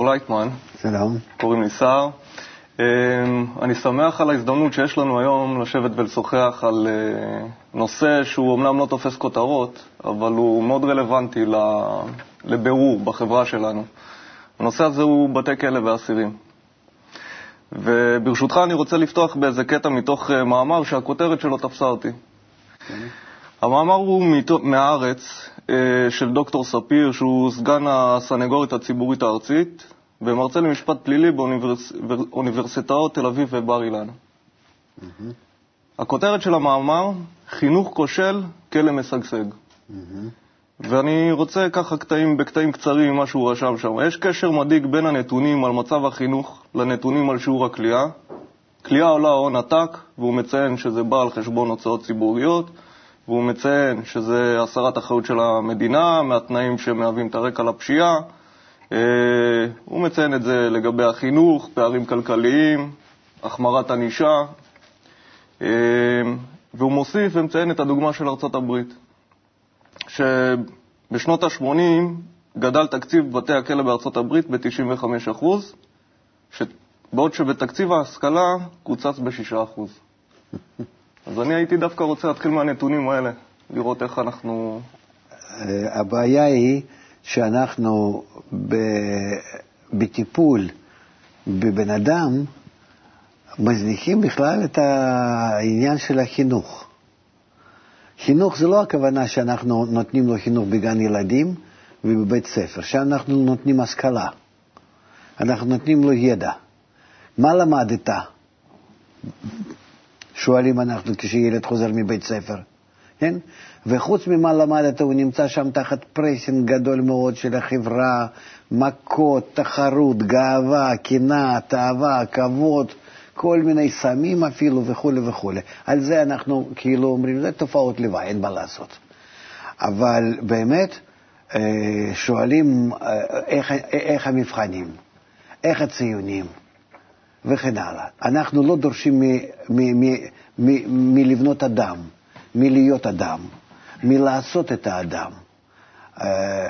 דוקטור לייטמן. שלום. קוראים לי סער. אמ, אני שמח על ההזדמנות שיש לנו היום לשבת ולשוחח על אה, נושא שהוא אומנם לא תופס כותרות, אבל הוא מאוד רלוונטי לבירור בחברה שלנו. הנושא הזה הוא בתי כלא ואסירים. וברשותך אני רוצה לפתוח באיזה קטע מתוך אה, מאמר שהכותרת שלו תפסה אותי. כן. המאמר הוא מהארץ אה, של דוקטור ספיר, שהוא סגן הסנגורית הציבורית הארצית ומרצה למשפט פלילי באוניברסיטאות תל אביב ובר אילן. Mm-hmm. הכותרת של המאמר, חינוך כושל, כלא משגשג. Mm-hmm. ואני רוצה ככה קטעים, בקטעים קצרים ממה שהוא רשם שם. יש קשר מדאיג בין הנתונים על מצב החינוך לנתונים על שיעור הכליאה. כליאה עולה הון עתק, והוא מציין שזה בא על חשבון הוצאות ציבוריות, והוא מציין שזה הסרת אחריות של המדינה מהתנאים שמהווים את הרקע לפשיעה. אה, הוא מציין את זה לגבי החינוך, פערים כלכליים, החמרת ענישה, אה, והוא מוסיף ומציין את הדוגמה של ארצות הברית. שבשנות ה-80 גדל תקציב בתי הכלא בארצות הברית ב-95%, בעוד שבתקציב ההשכלה קוצץ ב-6%. אז אני הייתי דווקא רוצה להתחיל מהנתונים האלה, לראות איך אנחנו... אה, הבעיה היא שאנחנו בטיפול בבן אדם מזניחים בכלל את העניין של החינוך. חינוך זה לא הכוונה שאנחנו נותנים לו חינוך בגן ילדים ובבית ספר, שאנחנו נותנים השכלה. אנחנו נותנים לו ידע. מה למדת? שואלים אנחנו כשילד חוזר מבית ספר, כן? וחוץ ממה למדת, הוא נמצא שם תחת pressing גדול מאוד של החברה, מכות, תחרות, גאווה, קנאה, תאווה, כבוד, כל מיני סמים אפילו וכולי וכולי. על זה אנחנו כאילו אומרים, זה תופעות לוואי, אין מה לעשות. אבל באמת אה, שואלים אה, איך, איך המבחנים, איך הציונים וכן הלאה. אנחנו לא דורשים מלבנות אדם, מלהיות אדם, מלעשות את האדם. אה,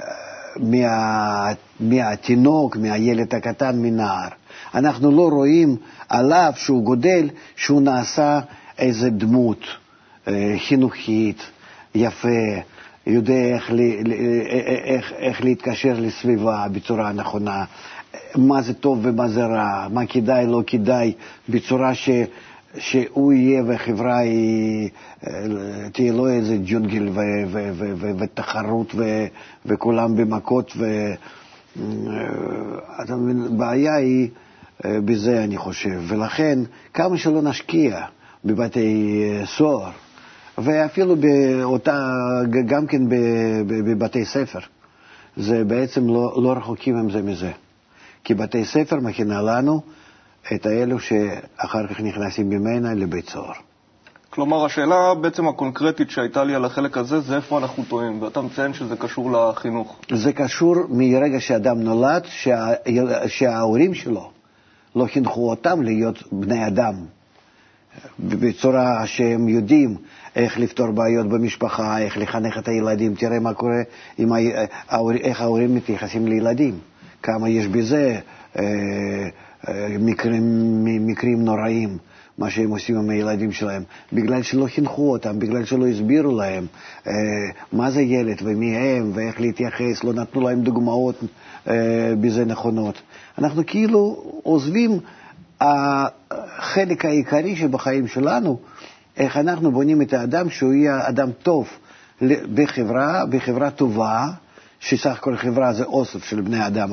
מה, מהתינוק, מהילד הקטן, מנער. אנחנו לא רואים עליו שהוא גודל, שהוא נעשה איזה דמות אה, חינוכית, יפה, יודע איך, איך, איך להתקשר לסביבה בצורה נכונה, מה זה טוב ומה זה רע, מה כדאי, לא כדאי, בצורה ש... שהוא יהיה והחברה היא, אה, תהיה לו איזה ג'ונגל ו, ו, ו, ו, ותחרות ו, וכולם במכות. ו, אה, אתה מבין, הבעיה היא אה, בזה, אני חושב. ולכן, כמה שלא נשקיע בבתי סוהר, ואפילו באותה, גם כן בבתי ספר, זה בעצם לא, לא רחוקים עם זה מזה. כי בתי ספר מכינה לנו את האלו שאחר כך נכנסים ממנה לבית סוהר. כלומר, השאלה בעצם הקונקרטית שהייתה לי על החלק הזה, זה איפה אנחנו טועים, ואתה מציין שזה קשור לחינוך. זה קשור מרגע שאדם נולד, שה... שההורים שלו לא חינכו אותם להיות בני אדם, בצורה שהם יודעים איך לפתור בעיות במשפחה, איך לחנך את הילדים. תראה מה קורה, עם ה... איך ההורים מתייחסים לילדים, כמה יש בזה. אה, מקרים, מקרים נוראים, מה שהם עושים עם הילדים שלהם, בגלל שלא חינכו אותם, בגלל שלא הסבירו להם אה, מה זה ילד ומי הם ואיך להתייחס, לא נתנו להם דוגמאות אה, בזה נכונות. אנחנו כאילו עוזבים החלק העיקרי שבחיים שלנו, איך אנחנו בונים את האדם שהוא יהיה אדם טוב בחברה, בחברה טובה, שסך הכל חברה זה אוסף של בני אדם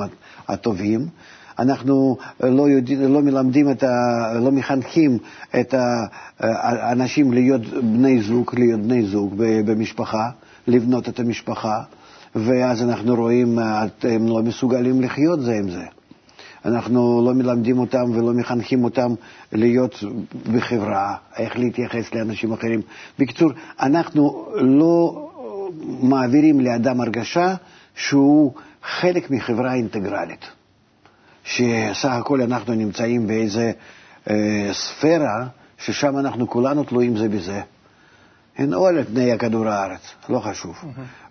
הטובים, אנחנו לא, יודעים, לא מלמדים, את ה, לא מחנכים את האנשים להיות בני זוג, להיות בני זוג במשפחה, לבנות את המשפחה, ואז אנחנו רואים, הם לא מסוגלים לחיות זה עם זה. אנחנו לא מלמדים אותם ולא מחנכים אותם להיות בחברה, איך להתייחס לאנשים אחרים. בקיצור, אנחנו לא מעבירים לאדם הרגשה שהוא חלק מחברה אינטגרלית. שסך הכל אנחנו נמצאים באיזה אה, ספירה ששם אנחנו כולנו תלויים זה בזה. הן או על פני הכדור הארץ, לא חשוב.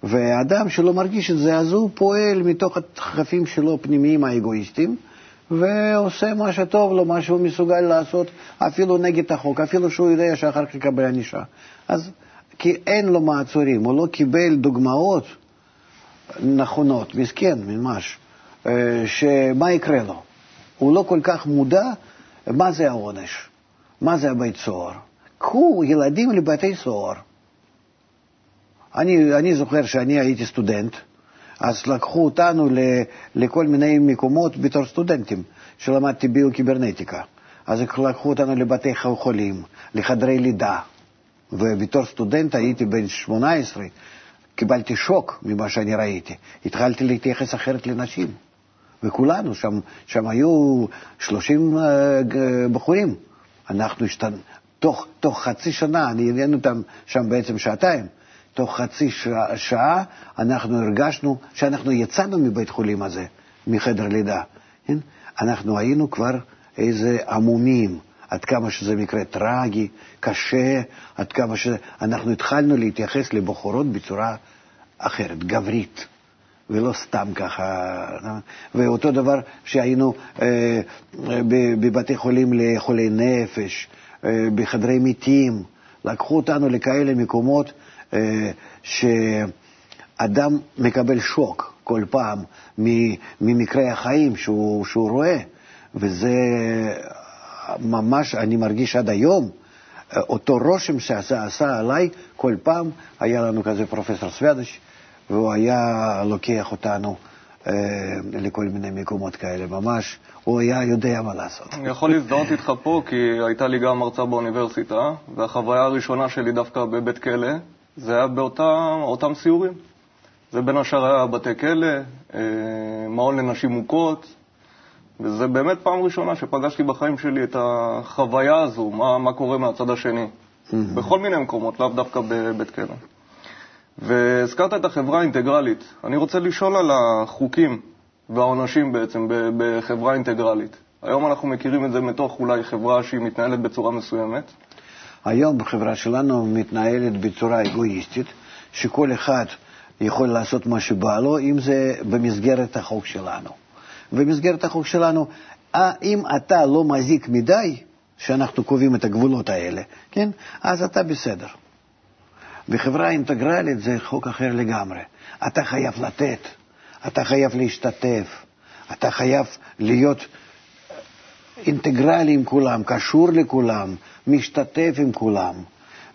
ואדם שלא מרגיש את זה, אז הוא פועל מתוך הדחפים שלו, הפנימיים האגואיסטיים, ועושה מה שטוב לו, מה שהוא מסוגל לעשות, אפילו נגד החוק, אפילו שהוא יודע שאחר כך יקבל ענישה. אז כי אין לו מעצורים, הוא לא קיבל דוגמאות נכונות, מסכן, ממש, שמה יקרה לו. הוא לא כל כך מודע מה זה העונש, מה זה הבית סוהר. קחו ילדים לבתי סוהר. אני, אני זוכר שאני הייתי סטודנט, אז לקחו אותנו ל, לכל מיני מקומות בתור סטודנטים, שלמדתי ביוקיברנטיקה. אז לקחו אותנו לבתי חולים, לחדרי לידה. ובתור סטודנט הייתי בן 18, קיבלתי שוק ממה שאני ראיתי. התחלתי להתייחס אחרת לנשים. וכולנו, שם, שם היו 30 uh, בחורים. אנחנו השתנ... תוך, תוך חצי שנה, אני הבאנו אותם שם בעצם שעתיים, תוך חצי שעה, שעה אנחנו הרגשנו שאנחנו יצאנו מבית חולים הזה, מחדר לידה. כן? אנחנו היינו כבר איזה עמומים, עד כמה שזה מקרה טרגי, קשה, עד כמה שאנחנו התחלנו להתייחס לבחורות בצורה אחרת, גברית. ולא סתם ככה. ואותו דבר שהיינו אה, בבתי חולים לחולי נפש, אה, בחדרי מתים, לקחו אותנו לכאלה מקומות אה, שאדם מקבל שוק כל פעם ממקרה החיים שהוא, שהוא רואה, וזה ממש, אני מרגיש עד היום, אותו רושם שעשה עליי, כל פעם היה לנו כזה פרופסור סוודש, והוא היה לוקח אותנו אה, לכל מיני מקומות כאלה, ממש, הוא היה יודע מה לעשות. אני יכול להזדהות איתך פה, כי הייתה לי גם מרצה באוניברסיטה, והחוויה הראשונה שלי דווקא בבית כלא, זה היה באותם סיורים. זה בין השאר היה בתי כלא, אה, מעון לנשים מוכות, וזה באמת פעם ראשונה שפגשתי בחיים שלי את החוויה הזו, מה, מה קורה מהצד השני, mm-hmm. בכל מיני מקומות, לאו דווקא בבית כלא. והזכרת את החברה האינטגרלית. אני רוצה לשאול על החוקים והעונשים בעצם בחברה אינטגרלית. היום אנחנו מכירים את זה מתוך אולי חברה שהיא מתנהלת בצורה מסוימת. היום בחברה שלנו מתנהלת בצורה אגואיסטית, שכל אחד יכול לעשות מה שבא לו, אם זה במסגרת החוק שלנו. במסגרת החוק שלנו, אם אתה לא מזיק מדי, שאנחנו קובעים את הגבולות האלה, כן? אז אתה בסדר. בחברה אינטגרלית זה חוק אחר לגמרי. אתה חייב לתת, אתה חייב להשתתף, אתה חייב להיות אינטגרלי עם כולם, קשור לכולם, משתתף עם כולם.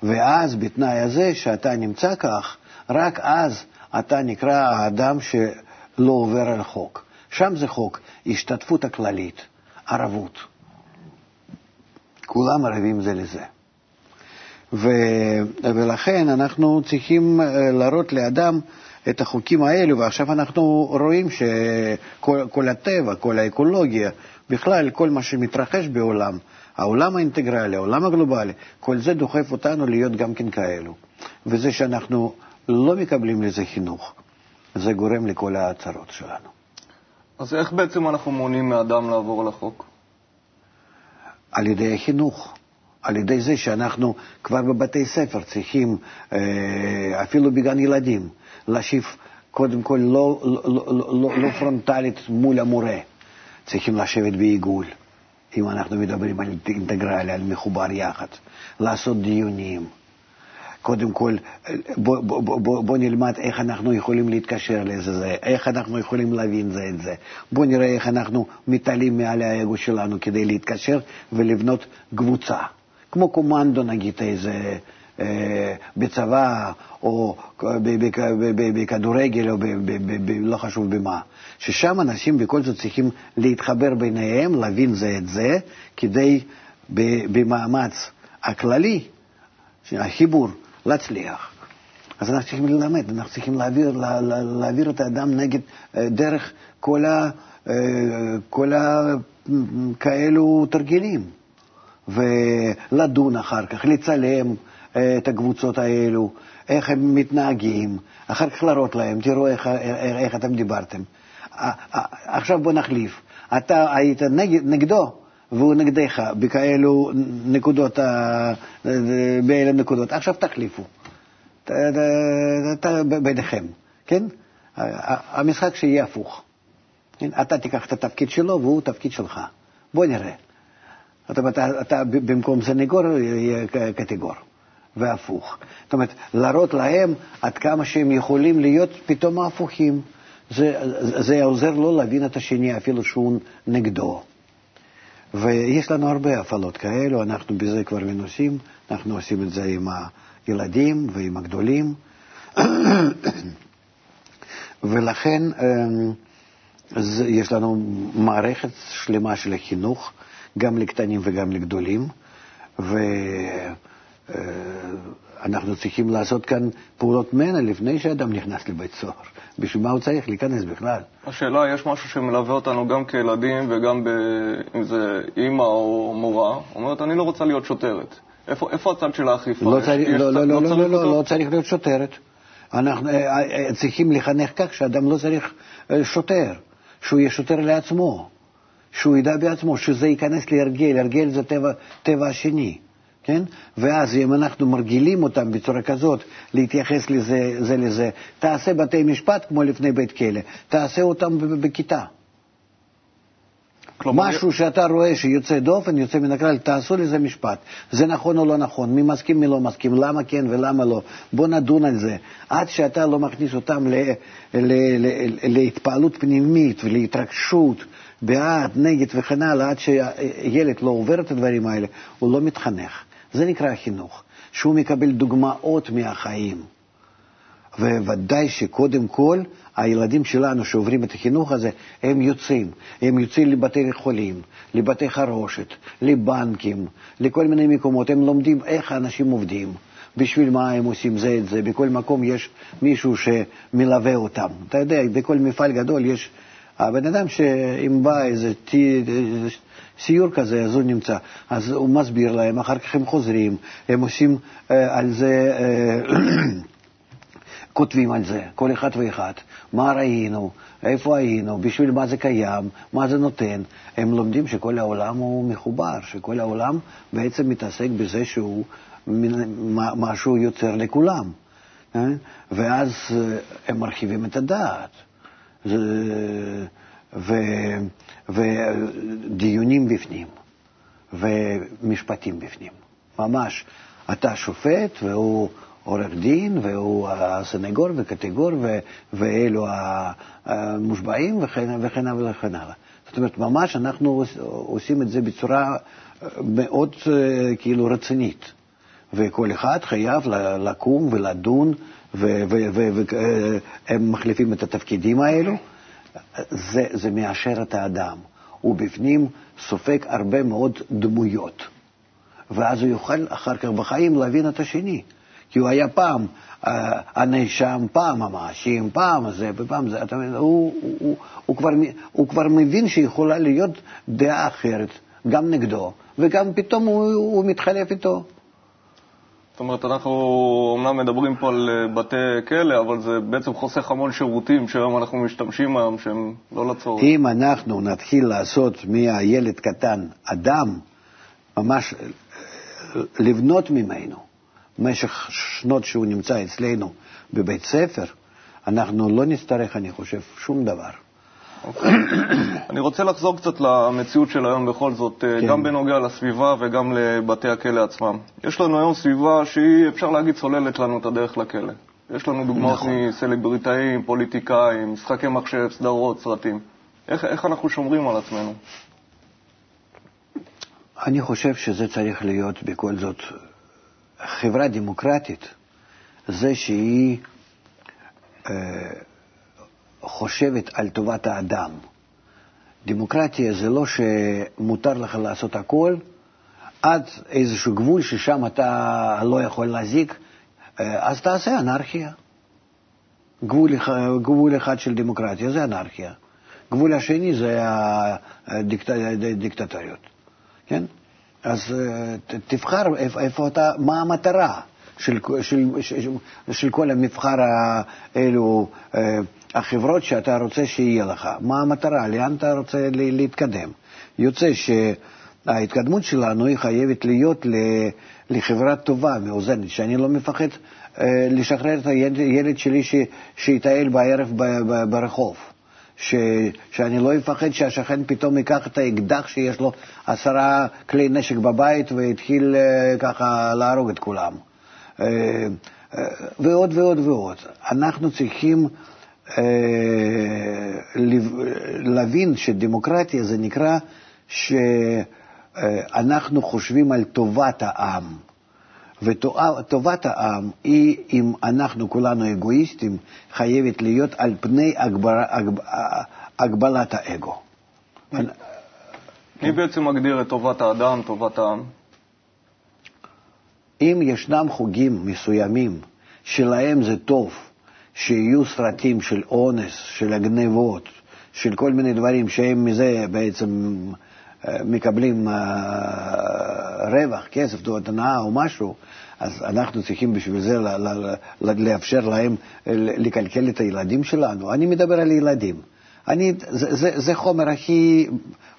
ואז, בתנאי הזה שאתה נמצא כך, רק אז אתה נקרא האדם שלא עובר על חוק. שם זה חוק, השתתפות הכללית, ערבות. כולם ערבים זה לזה. ו, ולכן אנחנו צריכים אה, להראות לאדם את החוקים האלו, ועכשיו אנחנו רואים שכל הטבע, כל האקולוגיה, בכלל כל מה שמתרחש בעולם, העולם האינטגרלי, העולם הגלובלי, כל זה דוחף אותנו להיות גם כן כאלו. וזה שאנחנו לא מקבלים לזה חינוך, זה גורם לכל ההצהרות שלנו. אז איך בעצם אנחנו מונעים מאדם לעבור על החוק? על ידי החינוך. על ידי זה שאנחנו כבר בבתי ספר צריכים, אה, אפילו בגן ילדים, להשיב קודם כל לא, לא, לא, לא, לא פרונטלית מול המורה, צריכים לשבת בעיגול, אם אנחנו מדברים על אינטגרלי, על מחובר יחד, לעשות דיונים. קודם כל, בוא, בוא, בוא, בוא נלמד איך אנחנו יכולים להתקשר לזה, זה, איך אנחנו יכולים להבין זה את זה. בוא נראה איך אנחנו מתעלים מעל האגו שלנו כדי להתקשר ולבנות קבוצה. כמו קומנדו נגיד איזה אה, בצבא או בכדורגל או לא חשוב במה, ששם אנשים בכל זאת צריכים להתחבר ביניהם, להבין זה את זה, כדי במאמץ הכללי, החיבור, להצליח. אז אנחנו צריכים ללמד, אנחנו צריכים להעביר, לה, לה, להעביר את האדם נגד, אה, דרך כל, ה, אה, כל הכאלו תרגילים. ולדון אחר כך, לצלם אה, את הקבוצות האלו, איך הם מתנהגים, אחר כך להראות להם, תראו איך, איך, איך אתם דיברתם. עכשיו בוא נחליף. אתה היית נגד, נגדו והוא נגדך בכאלו נקודות, באלה נקודות. עכשיו תחליפו. אתה ביניכם, כן? המשחק שיהיה הפוך. כן? אתה תיקח את התפקיד שלו והוא תפקיד שלך. בוא נראה. זאת אומרת, אתה, במקום סנגור יהיה קטגור, והפוך. זאת אומרת, להראות להם עד כמה שהם יכולים להיות פתאום הפוכים. זה, זה עוזר לו להבין את השני, אפילו שהוא נגדו. ויש לנו הרבה הפעלות כאלו, אנחנו בזה כבר מנוסים, אנחנו עושים את זה עם הילדים ועם הגדולים. ולכן אמ, יש לנו מערכת שלמה של החינוך, גם לקטנים וגם לגדולים, ואנחנו צריכים לעשות כאן פעולות מנע לפני שאדם נכנס לבית סוהר. בשביל מה הוא צריך להיכנס בכלל? השאלה, יש משהו שמלווה אותנו גם כילדים וגם ב... אם זה אימא או מורה, אומרת, אני לא רוצה להיות שוטרת. איפה, איפה הצד של האכיפה? לא, צריך, לא, לא, לא, לא, לא, לא, לא צריך להיות שוטרת. אנחנו אה, אה, צריכים לחנך כך שאדם לא צריך אה, שוטר, שהוא יהיה שוטר לעצמו, שהוא ידע בעצמו, שזה ייכנס להרגל, הרגל זה טבע, טבע השני. כן? ואז אם אנחנו מרגילים אותם בצורה כזאת להתייחס לזה, זה לזה, תעשה בתי משפט כמו לפני בית כלא, תעשה אותם בכיתה. כלומר... משהו שאתה רואה שיוצא דופן, יוצא מן הכלל, תעשו לזה משפט. זה נכון או לא נכון, מי מסכים, מי לא מסכים, למה כן ולמה לא. בוא נדון על זה. עד שאתה לא מכניס אותם ל, ל, ל, להתפעלות פנימית ולהתרגשות, בעד, נגד וכן הלאה, עד שילד לא עובר את הדברים האלה, הוא לא מתחנך. זה נקרא חינוך, שהוא מקבל דוגמאות מהחיים. וודאי שקודם כל הילדים שלנו שעוברים את החינוך הזה, הם יוצאים. הם יוצאים לבתי חולים, לבתי חרושת, לבנקים, לכל מיני מקומות. הם לומדים איך האנשים עובדים, בשביל מה הם עושים זה את זה. בכל מקום יש מישהו שמלווה אותם. אתה יודע, בכל מפעל גדול יש הבן אדם שאם בא איזה סיור כזה, אז הוא נמצא, אז הוא מסביר להם, אחר כך הם חוזרים, הם עושים אה, על זה, אה, כותבים על זה, כל אחד ואחד, מה ראינו, איפה היינו, בשביל מה זה קיים, מה זה נותן. הם לומדים שכל העולם הוא מחובר, שכל העולם בעצם מתעסק בזה שהוא משהו יוצר לכולם. אה? ואז אה, הם מרחיבים את הדעת. ו, ודיונים בפנים, ומשפטים בפנים. ממש, אתה שופט והוא עורך דין, והוא הסנגור וקטגור, ו, ואלו המושבעים וכן, הלאה וכן הלאה. זאת אומרת, ממש אנחנו עושים את זה בצורה מאוד כאילו רצינית. וכל אחד חייב לקום ולדון והם מחליפים את התפקידים האלו, זה, זה מאשר את האדם. הוא בפנים סופג הרבה מאוד דמויות, ואז הוא יוכל אחר כך בחיים להבין את השני. כי הוא היה פעם אה, הנאשם, פעם המאשים, פעם זה ופעם זה. אתה מבין, הוא, הוא, הוא, הוא, כבר, הוא כבר מבין שיכולה להיות דעה אחרת, גם נגדו, וגם פתאום הוא, הוא מתחלף איתו. אומרת, אנחנו אומנם מדברים פה על אה, בתי כלא, אבל זה בעצם חוסך המון שירותים שהיום אנחנו משתמשים היום, שהם לא לצורך. אם אנחנו נתחיל לעשות מהילד קטן אדם, ממש אה, לבנות ממנו, במשך שנות שהוא נמצא אצלנו בבית ספר, אנחנו לא נצטרך, אני חושב, שום דבר. אוקיי. אני רוצה לחזור קצת למציאות של היום בכל זאת, אה, כן. גם בנוגע לסביבה וגם לבתי הכלא עצמם. יש לנו היום סביבה שהיא, אפשר להגיד, סוללת לנו את הדרך לכלא. יש לנו דוגמאות נכון. מסלבריטאים, פוליטיקאים, משחקי מחשב, סדרות, סרטים. איך, איך אנחנו שומרים על עצמנו? אני חושב שזה צריך להיות בכל זאת חברה דמוקרטית, זה שהיא... אה, חושבת על טובת האדם. דמוקרטיה זה לא שמותר לך לעשות הכל עד איזשהו גבול ששם אתה לא יכול להזיק, אה, אז תעשה אנרכיה. גבול, גבול אחד של דמוקרטיה זה אנרכיה. גבול השני זה הדיקטטוריות, כן? אז אה, תבחר איפה אתה, מה המטרה של, של, של, של כל המבחר האלו. אה, החברות שאתה רוצה שיהיה לך. מה המטרה? לאן אתה רוצה להתקדם? יוצא שההתקדמות שלנו היא חייבת להיות לחברה טובה, מאוזנת, שאני לא מפחד אה, לשחרר את הילד שלי שיטייל בערב ברחוב. ש, שאני לא אפחד שהשכן פתאום ייקח את האקדח שיש לו עשרה כלי נשק בבית ויתחיל uh, ככה להרוג את כולם. Uh, uh, ועוד ועוד ועוד. אנחנו צריכים uh, להבין שדמוקרטיה זה נקרא שאנחנו חושבים על טובת העם. וטובת העם היא, אם אנחנו כולנו אגואיסטים, חייבת להיות על פני הגבר, הגב, הגבלת האגו. מי בעצם מגדיר את טובת האדם, טובת העם? אם ישנם חוגים מסוימים שלהם זה טוב שיהיו סרטים של אונס, של הגנבות, של כל מיני דברים שהם מזה בעצם מקבלים רווח, כסף, תעודת הנאה או משהו, אז אנחנו צריכים בשביל זה לאפשר להם לקלקל את הילדים שלנו. אני מדבר על ילדים. אני, זה, זה, זה חומר הכי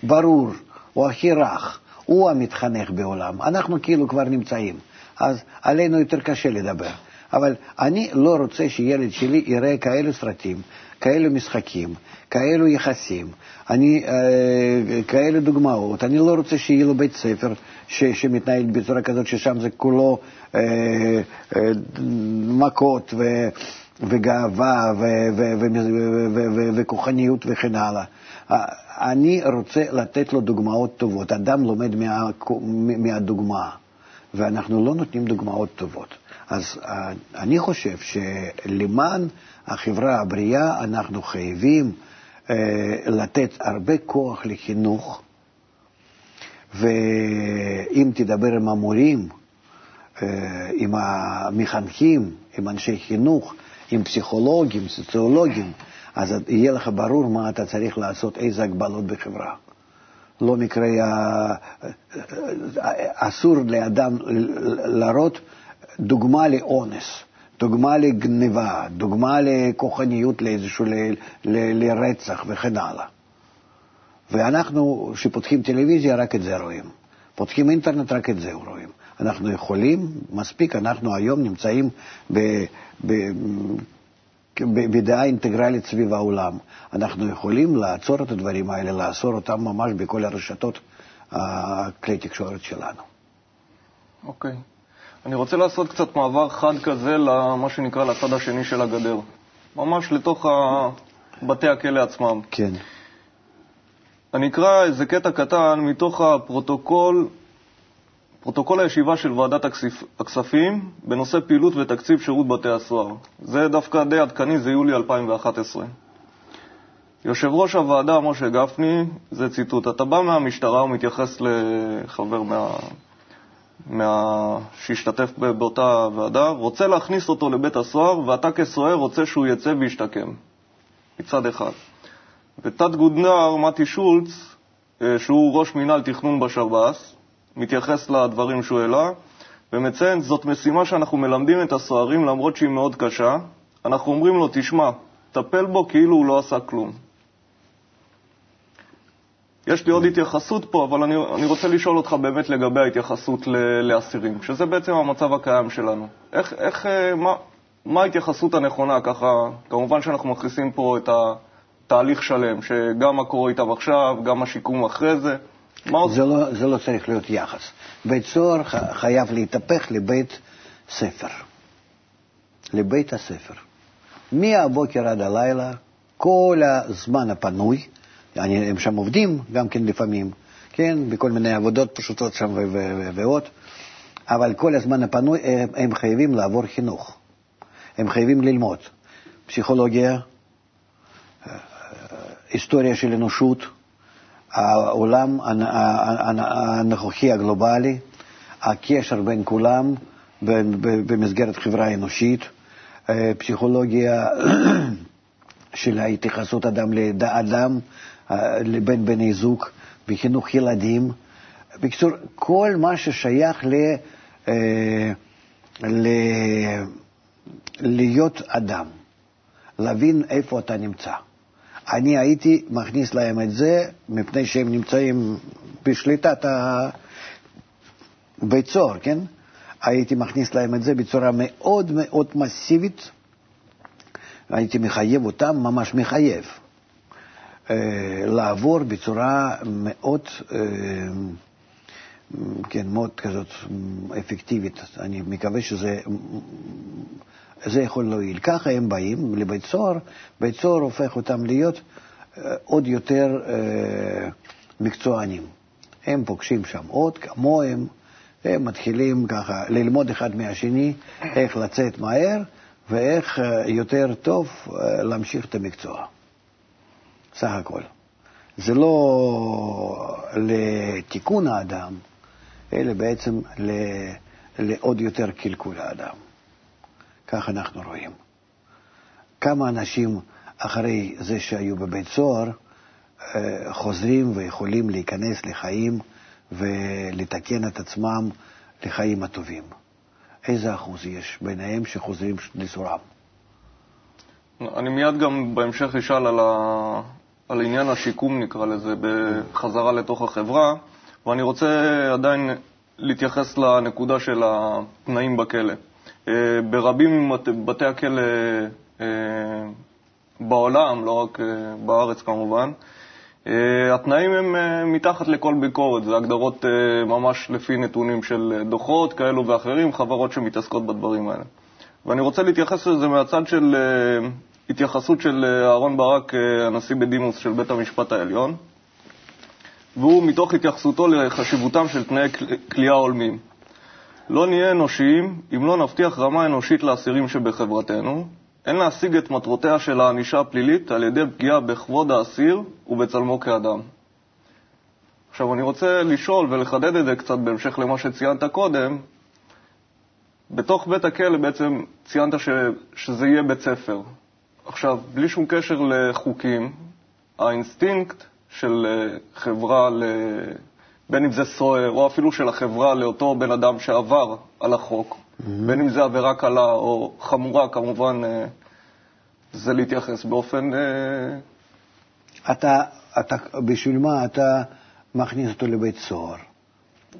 ברור, או הכי רך, הוא המתחנך בעולם. אנחנו כאילו כבר נמצאים, אז עלינו יותר קשה לדבר. אבל אני לא רוצה שילד שלי יראה כאלה סרטים, כאלה משחקים, כאלו יחסים, אני, אה, כאלה דוגמאות. אני לא רוצה שיהיה לו בית ספר ש, שמתנהל בצורה כזאת ששם זה כולו אה, אה, מכות ו, וגאווה ו, ו, ו, ו, ו, ו, וכוחניות וכן הלאה. אני רוצה לתת לו דוגמאות טובות. אדם לומד מה, מהדוגמה, ואנחנו לא נותנים דוגמאות טובות. אז אני חושב שלמען החברה הבריאה אנחנו חייבים אה, לתת הרבה כוח לחינוך, ואם תדבר עם המורים, אה, עם המחנכים, עם אנשי חינוך, עם פסיכולוגים, סוציולוגים, אז יהיה לך ברור מה אתה צריך לעשות, איזה הגבלות בחברה. לא מקרה, אה, אסור לאדם להראות דוגמה לאונס. דוגמה לגניבה, דוגמה לכוחניות לאיזשהו, ל, ל, לרצח וכן הלאה. ואנחנו, כשפותחים טלוויזיה, רק את זה רואים. פותחים אינטרנט, רק את זה רואים. אנחנו יכולים, מספיק, אנחנו היום נמצאים ב, ב, בדעה אינטגרלית סביב העולם. אנחנו יכולים לעצור את הדברים האלה, לאסור אותם ממש בכל הרשתות, הכלי תקשורת שלנו. אוקיי. Okay. אני רוצה לעשות קצת מעבר חד כזה למה שנקרא לצד השני של הגדר. ממש לתוך בתי הכלא עצמם. כן. אני אקרא איזה קטע קטן מתוך הפרוטוקול, פרוטוקול הישיבה של ועדת הכספים בנושא פעילות ותקציב שירות בתי הסוהר. זה דווקא די עדכני, זה יולי 2011. יושב ראש הוועדה, משה גפני, זה ציטוט, אתה בא מהמשטרה ומתייחס לחבר מה... מה... שהשתתף באותה ועדה, רוצה להכניס אותו לבית הסוהר, ואתה כסוהר רוצה שהוא יצא וישתקם, מצד אחד. ותת-גודנר מתי שולץ, אה, שהוא ראש מינהל תכנון בשב"ס, מתייחס לדברים שהוא העלה, ומציין, זאת משימה שאנחנו מלמדים את הסוהרים למרות שהיא מאוד קשה. אנחנו אומרים לו, תשמע, טפל בו כאילו הוא לא עשה כלום. יש לי עוד התייחסות פה, אבל אני, אני רוצה לשאול אותך באמת לגבי ההתייחסות לאסירים, שזה בעצם המצב הקיים שלנו. איך, איך, אה, מה, מה ההתייחסות הנכונה, ככה, כמובן שאנחנו מכניסים פה את התהליך שלם, שגם מה קורה איתם עכשיו, גם השיקום אחרי זה. זה לא, זה לא צריך להיות יחס. בית סוהר חייב להתהפך לבית ספר. לבית הספר. מהבוקר עד הלילה, כל הזמן הפנוי, הם שם עובדים גם כן לפעמים, כן, בכל מיני עבודות פשוטות שם ועוד, אבל כל הזמן הפנוי הם, הם חייבים לעבור חינוך, הם חייבים ללמוד. פסיכולוגיה, היסטוריה של אנושות, העולם הנוכחי הגלובלי, הקשר בין כולם במסגרת חברה אנושית, פסיכולוגיה של ההתייחסות אדם לאדם, לבין בני זוג, בחינוך ילדים. בקיצור, כל מה ששייך ל... אה, ל... להיות אדם, להבין איפה אתה נמצא. אני הייתי מכניס להם את זה מפני שהם נמצאים בשליטת הבית סוהר, כן? הייתי מכניס להם את זה בצורה מאוד מאוד מסיבית, הייתי מחייב אותם, ממש מחייב, אה, לעבור בצורה מאוד, אה, כן, מאוד כזאת אפקטיבית. אני מקווה שזה זה יכול להועיל. ככה הם באים לבית סוהר, בית סוהר הופך אותם להיות עוד יותר מקצוענים. הם פוגשים שם עוד כמוהם, הם מתחילים ככה ללמוד אחד מהשני איך לצאת מהר ואיך אה, יותר טוב אה, להמשיך את המקצוע. סך הכל. זה לא לתיקון האדם, אלא בעצם לעוד יותר קלקול האדם. כך אנחנו רואים. כמה אנשים אחרי זה שהיו בבית סוהר אה, חוזרים ויכולים להיכנס לחיים ולתקן את עצמם לחיים הטובים. איזה אחוז יש ביניהם שחוזרים לסורם? אני מיד גם בהמשך אשאל על. על עניין השיקום, נקרא לזה, בחזרה לתוך החברה, ואני רוצה עדיין להתייחס לנקודה של התנאים בכלא. אה, ברבים מבתי הכלא אה, בעולם, לא רק בארץ כמובן, אה, התנאים הם אה, מתחת לכל ביקורת, זה הגדרות אה, ממש לפי נתונים של דוחות כאלו ואחרים, חברות שמתעסקות בדברים האלה. ואני רוצה להתייחס לזה מהצד של התייחסות של אהרן ברק, הנשיא בדימוס של בית המשפט העליון, והוא מתוך התייחסותו לחשיבותם של תנאי כליאה הולמים. לא נהיה אנושיים אם לא נבטיח רמה אנושית לאסירים שבחברתנו, אין להשיג את מטרותיה של הענישה הפלילית על ידי פגיעה בכבוד האסיר ובצלמו כאדם. עכשיו, אני רוצה לשאול ולחדד את זה קצת בהמשך למה שציינת קודם. בתוך בית הכלא בעצם ציינת ש... שזה יהיה בית ספר. עכשיו, בלי שום קשר לחוקים, האינסטינקט של אה, חברה. בין אם זה סוהר או אפילו של החברה לאותו בן אדם שעבר על החוק, Mm-hmm. בין אם זה עבירה קלה או חמורה, כמובן, אה, זה להתייחס באופן... אה, אתה, אתה, בשביל מה אתה מכניס אותו לבית סוהר?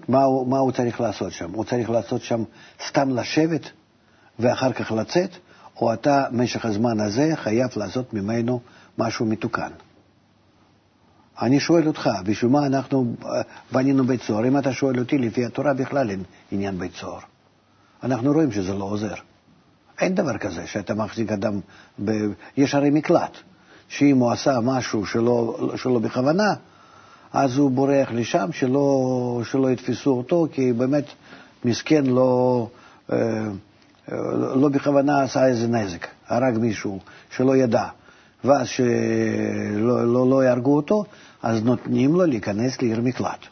מה הוא, מה הוא צריך לעשות שם? הוא צריך לעשות שם סתם לשבת ואחר כך לצאת, או אתה, במשך הזמן הזה, חייב לעשות ממנו משהו מתוקן? אני שואל אותך, בשביל מה אנחנו אה, בנינו בית סוהר? אם אתה שואל אותי, לפי התורה בכלל אין עניין בית סוהר. אנחנו רואים שזה לא עוזר. אין דבר כזה שאתה מחזיק אדם, ב... יש הרי מקלט, שאם הוא עשה משהו שלא, שלא בכוונה, אז הוא בורח לשם, שלא, שלא יתפסו אותו, כי באמת מסכן לא, אה, לא בכוונה עשה איזה נזק, הרג מישהו שלא ידע, ואז שלא לא, לא יהרגו אותו, אז נותנים לו להיכנס לעיר מקלט,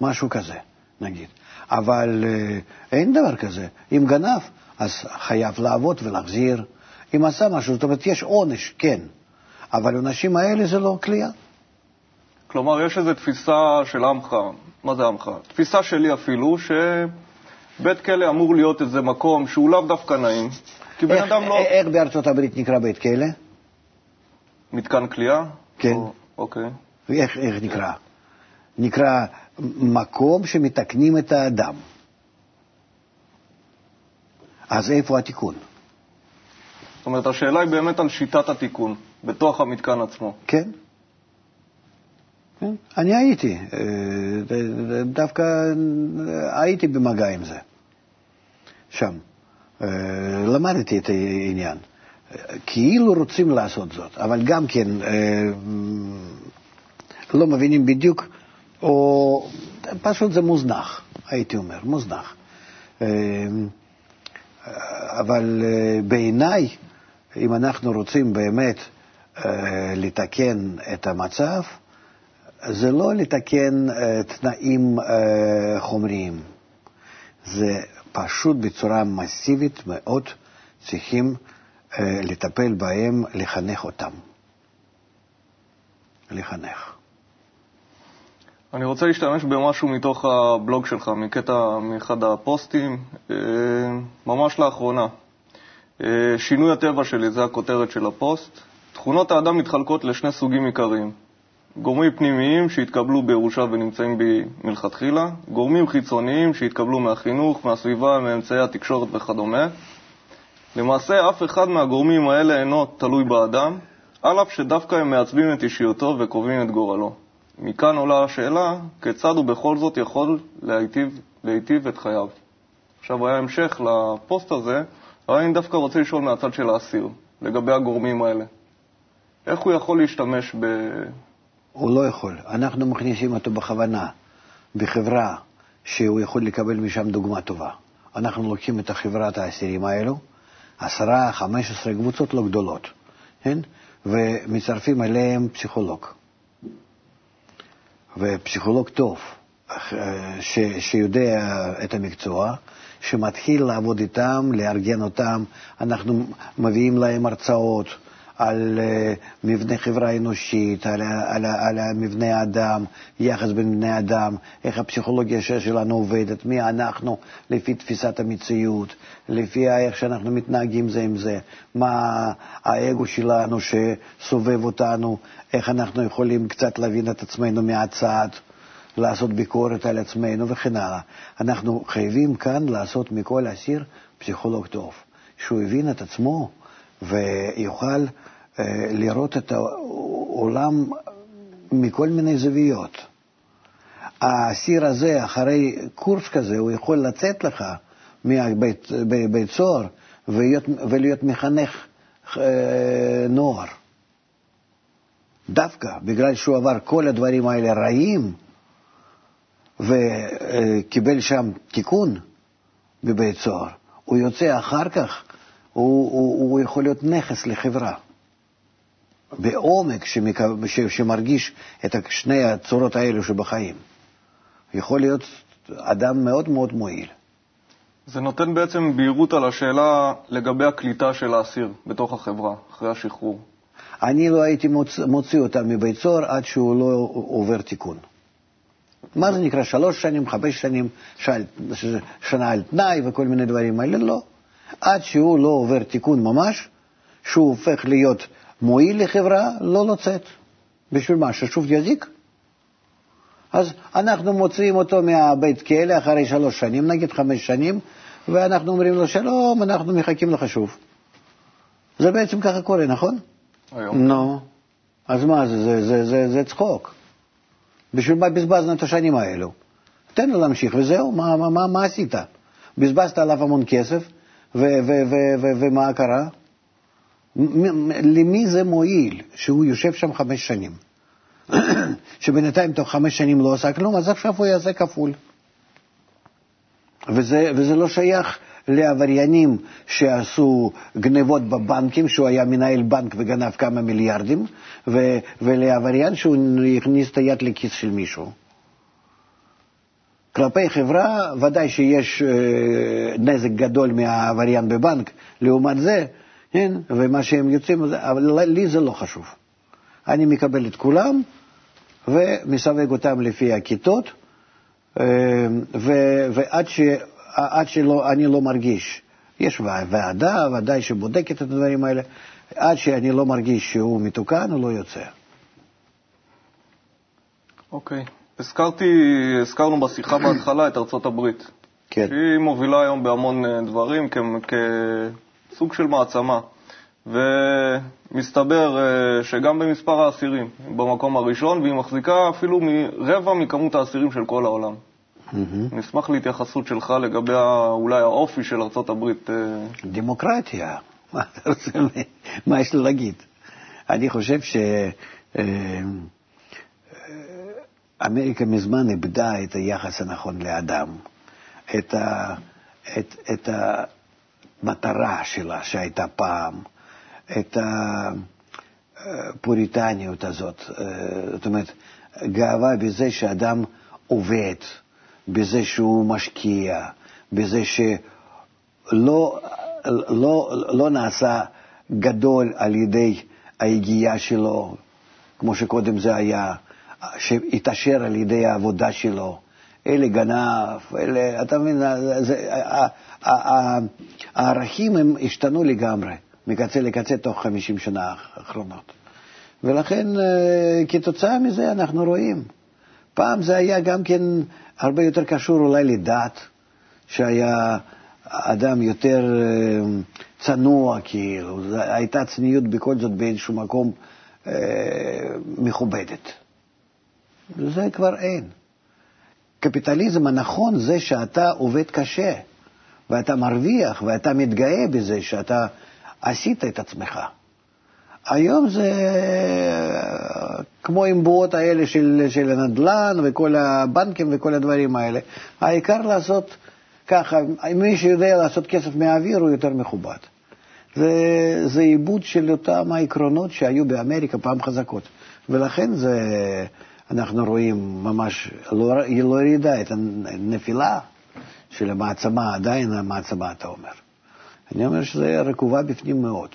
משהו כזה, נגיד. אבל אה, אין דבר כזה. אם גנב, אז חייב לעבוד ולהחזיר. אם עשה משהו, זאת אומרת, יש עונש, כן, אבל האנשים האלה זה לא כליאה. כלומר, יש איזו תפיסה של עמך, מה זה עמך? תפיסה שלי אפילו, שבית כלא אמור להיות איזה מקום שהוא לאו דווקא נעים, כי בן אדם לא... איך בארצות הברית נקרא בית כלא? מתקן כליאה? כן. או, אוקיי. איך, איך נקרא? נקרא מקום שמתקנים את האדם. אז איפה התיקון? זאת אומרת, השאלה היא באמת על שיטת התיקון, בתוך המתקן עצמו. כן. כן. אני הייתי, אה, דווקא הייתי במגע עם זה, שם. אה, למדתי את העניין. כאילו רוצים לעשות זאת, אבל גם כן אה, לא מבינים בדיוק או פשוט זה מוזנח, הייתי אומר, מוזנח. אמ, אבל אה, בעיניי, אם אנחנו רוצים באמת אה, לתקן את המצב, זה לא לתקן אה, תנאים חומריים, זה פשוט בצורה מסיבית מאוד צריכים לטפל בהם, לחנך אותם. לחנך. אני רוצה להשתמש במשהו מתוך הבלוג שלך, מקטע מאחד הפוסטים, אה, ממש לאחרונה. אה, שינוי הטבע שלי, זה הכותרת של הפוסט. תכונות האדם מתחלקות לשני סוגים עיקריים. גורמים פנימיים שהתקבלו בירושה ונמצאים בי מלכתחילה, גורמים חיצוניים שהתקבלו מהחינוך, מהסביבה, מאמצעי התקשורת וכדומה. למעשה, אף אחד מהגורמים האלה אינו תלוי באדם, על אף שדווקא הם מעצבים את אישיותו וקובעים את גורלו. מכאן עולה השאלה, כיצד הוא בכל זאת יכול להיטיב, להיטיב את חייו. עכשיו היה המשך לפוסט הזה, אבל אני דווקא רוצה לשאול מהצד של האסיר, לגבי הגורמים האלה. איך הוא יכול להשתמש ב... הוא לא יכול. אנחנו מכניסים אותו בכוונה בחברה שהוא יכול לקבל משם דוגמה טובה. אנחנו לוקחים את החברת האסירים האלו, עשרה, חמש עשרה קבוצות לא גדולות, כן? ומצרפים אליהם פסיכולוג. ופסיכולוג טוב, ש, שיודע את המקצוע, שמתחיל לעבוד איתם, לארגן אותם, אנחנו מביאים להם הרצאות, על אה, מבנה חברה אנושית, על, על, על מבנה האדם, יחס בין בני אדם, איך הפסיכולוגיה שלנו עובדת, מי אנחנו לפי תפיסת המציאות, לפי איך שאנחנו מתנהגים זה עם זה, מה האגו שלנו שסובב אותנו, איך אנחנו יכולים קצת להבין את עצמנו מהצד. לעשות ביקורת על עצמנו וכן הלאה. אנחנו חייבים כאן לעשות מכל אסיר פסיכולוג טוב, שהוא הבין את עצמו ויוכל אה, לראות את העולם מכל מיני זוויות. האסיר הזה, אחרי קורס כזה, הוא יכול לצאת לך מבית סוהר ולהיות, ולהיות מחנך אה, נוער. דווקא בגלל שהוא עבר כל הדברים האלה רעים וקיבל שם תיקון בבית סוהר, הוא יוצא אחר כך, הוא, הוא, הוא יכול להיות נכס לחברה. בעומק שמרגיש את שני הצורות האלו שבחיים. יכול להיות אדם מאוד מאוד מועיל. זה נותן בעצם בהירות על השאלה לגבי הקליטה של האסיר בתוך החברה, אחרי השחרור. אני לא הייתי מוציא, מוציא אותם מבית סוהר עד שהוא לא עובר תיקון. מה זה נקרא שלוש שנים, חמש שנים, שנה על תנאי וכל מיני דברים האלה? לא. עד שהוא לא עובר תיקון ממש, שהוא הופך להיות מועיל לחברה, לא לצאת. בשביל מה? ששוב יזיק? אז אנחנו מוציאים אותו מהבית כלא אחרי שלוש שנים, נגיד חמש שנים, ואנחנו אומרים לו, שלום, אנחנו מחכים לך שוב. זה בעצם ככה קורה, נכון? היום. נו, אז מה, זה, זה, זה, זה, זה צחוק. בשביל מה בזבזנו את השנים האלו? תן לו להמשיך וזהו, מה, מה, מה, מה עשית? בזבזת עליו המון כסף, ומה קרה? למי זה מועיל שהוא יושב שם חמש שנים? שבינתיים תוך חמש שנים לא עשה כלום, אז עכשיו הוא יעשה כפול. וזה, וזה לא שייך לעבריינים שעשו גנבות בבנקים, שהוא היה מנהל בנק וגנב כמה מיליארדים, ו, ולעבריין שהוא הכניס את היד לכיס של מישהו. כלפי חברה, ודאי שיש אה, נזק גדול מהעבריין בבנק, לעומת זה כן? ומה שהם יוצאים, אבל לי זה לא חשוב. אני מקבל את כולם ומסווג אותם לפי הכיתות, אה, ועד ש, שאני לא מרגיש, יש ועדה, ודאי שבודקת את הדברים האלה, עד שאני לא מרגיש שהוא מתוקן, הוא לא יוצא. אוקיי. Okay. הזכרתי, הזכרנו בשיחה בהתחלה את ארצות הברית. כן. שהיא מובילה היום בהמון אה, דברים כ... כ... סוג של מעצמה. ומסתבר אה, שגם במספר האסירים במקום הראשון, והיא מחזיקה אפילו מרבע מכמות האסירים של כל העולם. Mm-hmm. נשמח להתייחסות שלך לגבי אולי האופי של ארצות הברית. אה. דמוקרטיה, מה אתה רוצה, מה יש לו להגיד? אני חושב שאמריקה אה, מזמן איבדה את היחס הנכון לאדם, את, ה, את, את המטרה שלה שהייתה פעם, את הפוריטניות הזאת, זאת אומרת, גאווה בזה שאדם עובד, בזה שהוא משקיע, בזה שלא לא, לא נעשה גדול על ידי היגיעה שלו, כמו שקודם זה היה, שהתעשר על ידי העבודה שלו. אלה גנב, אלה, אתה מבין, הערכים הם השתנו לגמרי, מקצה לקצה תוך 50 שנה האחרונות. ולכן כתוצאה מזה אנחנו רואים. פעם זה היה גם כן הרבה יותר קשור אולי לדת, שהיה אדם יותר צנוע, כאילו, הייתה צניעות בכל זאת באיזשהו מקום אה, מכובדת. זה כבר אין. קפיטליזם הנכון זה שאתה עובד קשה, ואתה מרוויח, ואתה מתגאה בזה שאתה עשית את עצמך. היום זה כמו עם האלה של, של הנדל"ן וכל הבנקים וכל הדברים האלה. העיקר לעשות ככה, מי שיודע לעשות כסף מהאוויר הוא יותר מכובד. זה, זה עיבוד של אותם העקרונות שהיו באמריקה פעם חזקות. ולכן זה, אנחנו רואים ממש, לא, לא ירידה, את הנפילה של המעצמה, עדיין המעצמה, אתה אומר. אני אומר שזה רקובה בפנים מאוד.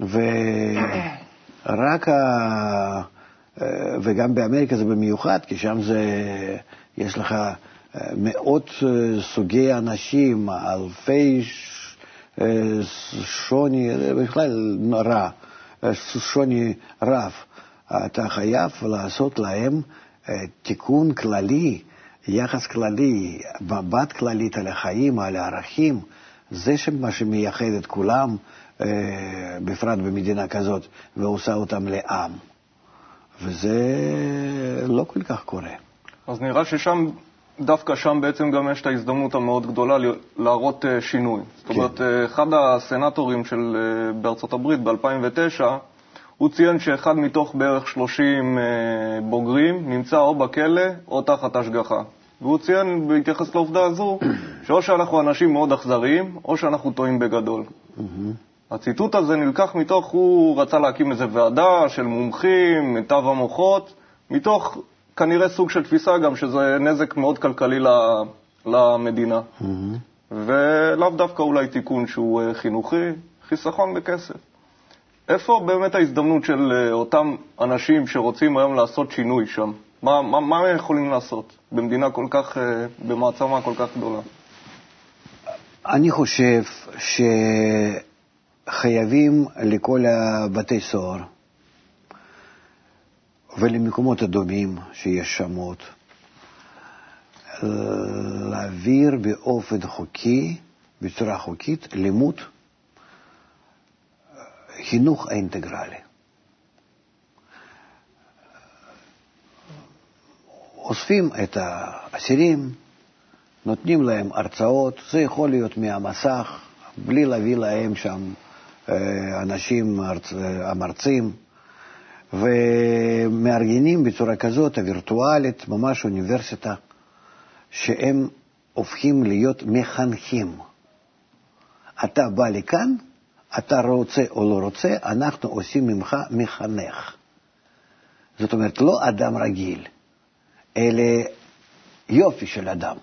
ורק ה... וגם באמריקה זה במיוחד, כי שם זה, יש לך מאות סוגי אנשים, אלפי שוני, בכלל רע, שוני רב. אתה חייב לעשות להם תיקון כללי, יחס כללי, מבט כללית על החיים, על הערכים. זה מה שמייחד את כולם, בפרט במדינה כזאת, ועושה אותם לעם. וזה לא כל כך קורה. אז נראה ששם דווקא שם בעצם גם יש את ההזדמנות המאוד גדולה להראות אה, שינוי. כן. זאת אומרת, אה, אחד הסנטורים של, אה, בארצות הברית ב-2009, הוא ציין שאחד מתוך בערך 30 בוגרים נמצא או בכלא או תחת השגחה. והוא ציין בהתייחס לעובדה הזו, שאו שאנחנו אנשים מאוד אכזריים, או שאנחנו טועים בגדול. הציטוט הזה נלקח מתוך, הוא רצה להקים איזו ועדה של מומחים, מיטב המוחות, מתוך כנראה סוג של תפיסה גם שזה נזק מאוד כלכלי למדינה. Mm-hmm. ולאו דווקא אולי תיקון שהוא אה, חינוכי, חיסכון בכסף. איפה באמת ההזדמנות של אה, אותם אנשים שרוצים היום לעשות שינוי שם? מה, מה, מה הם יכולים לעשות במדינה כל כך, אה, במעצמה כל כך גדולה? אני חושב שחייבים לכל הבתי סוהר ולמקומות הדומים שיש שם עוד, להעביר באופן חוקי, בצורה חוקית, לימוד חינוך האינטגרלי. אוספים את האסירים, נותנים להם הרצאות, זה יכול להיות מהמסך, בלי להביא להם שם אה, אנשים, המרצים. ומארגנים בצורה כזאת, הווירטואלית, ממש אוניברסיטה, שהם הופכים להיות מחנכים. אתה בא לכאן, אתה רוצה או לא רוצה, אנחנו עושים ממך מחנך. זאת אומרת, לא אדם רגיל, אלא יופי של אדם.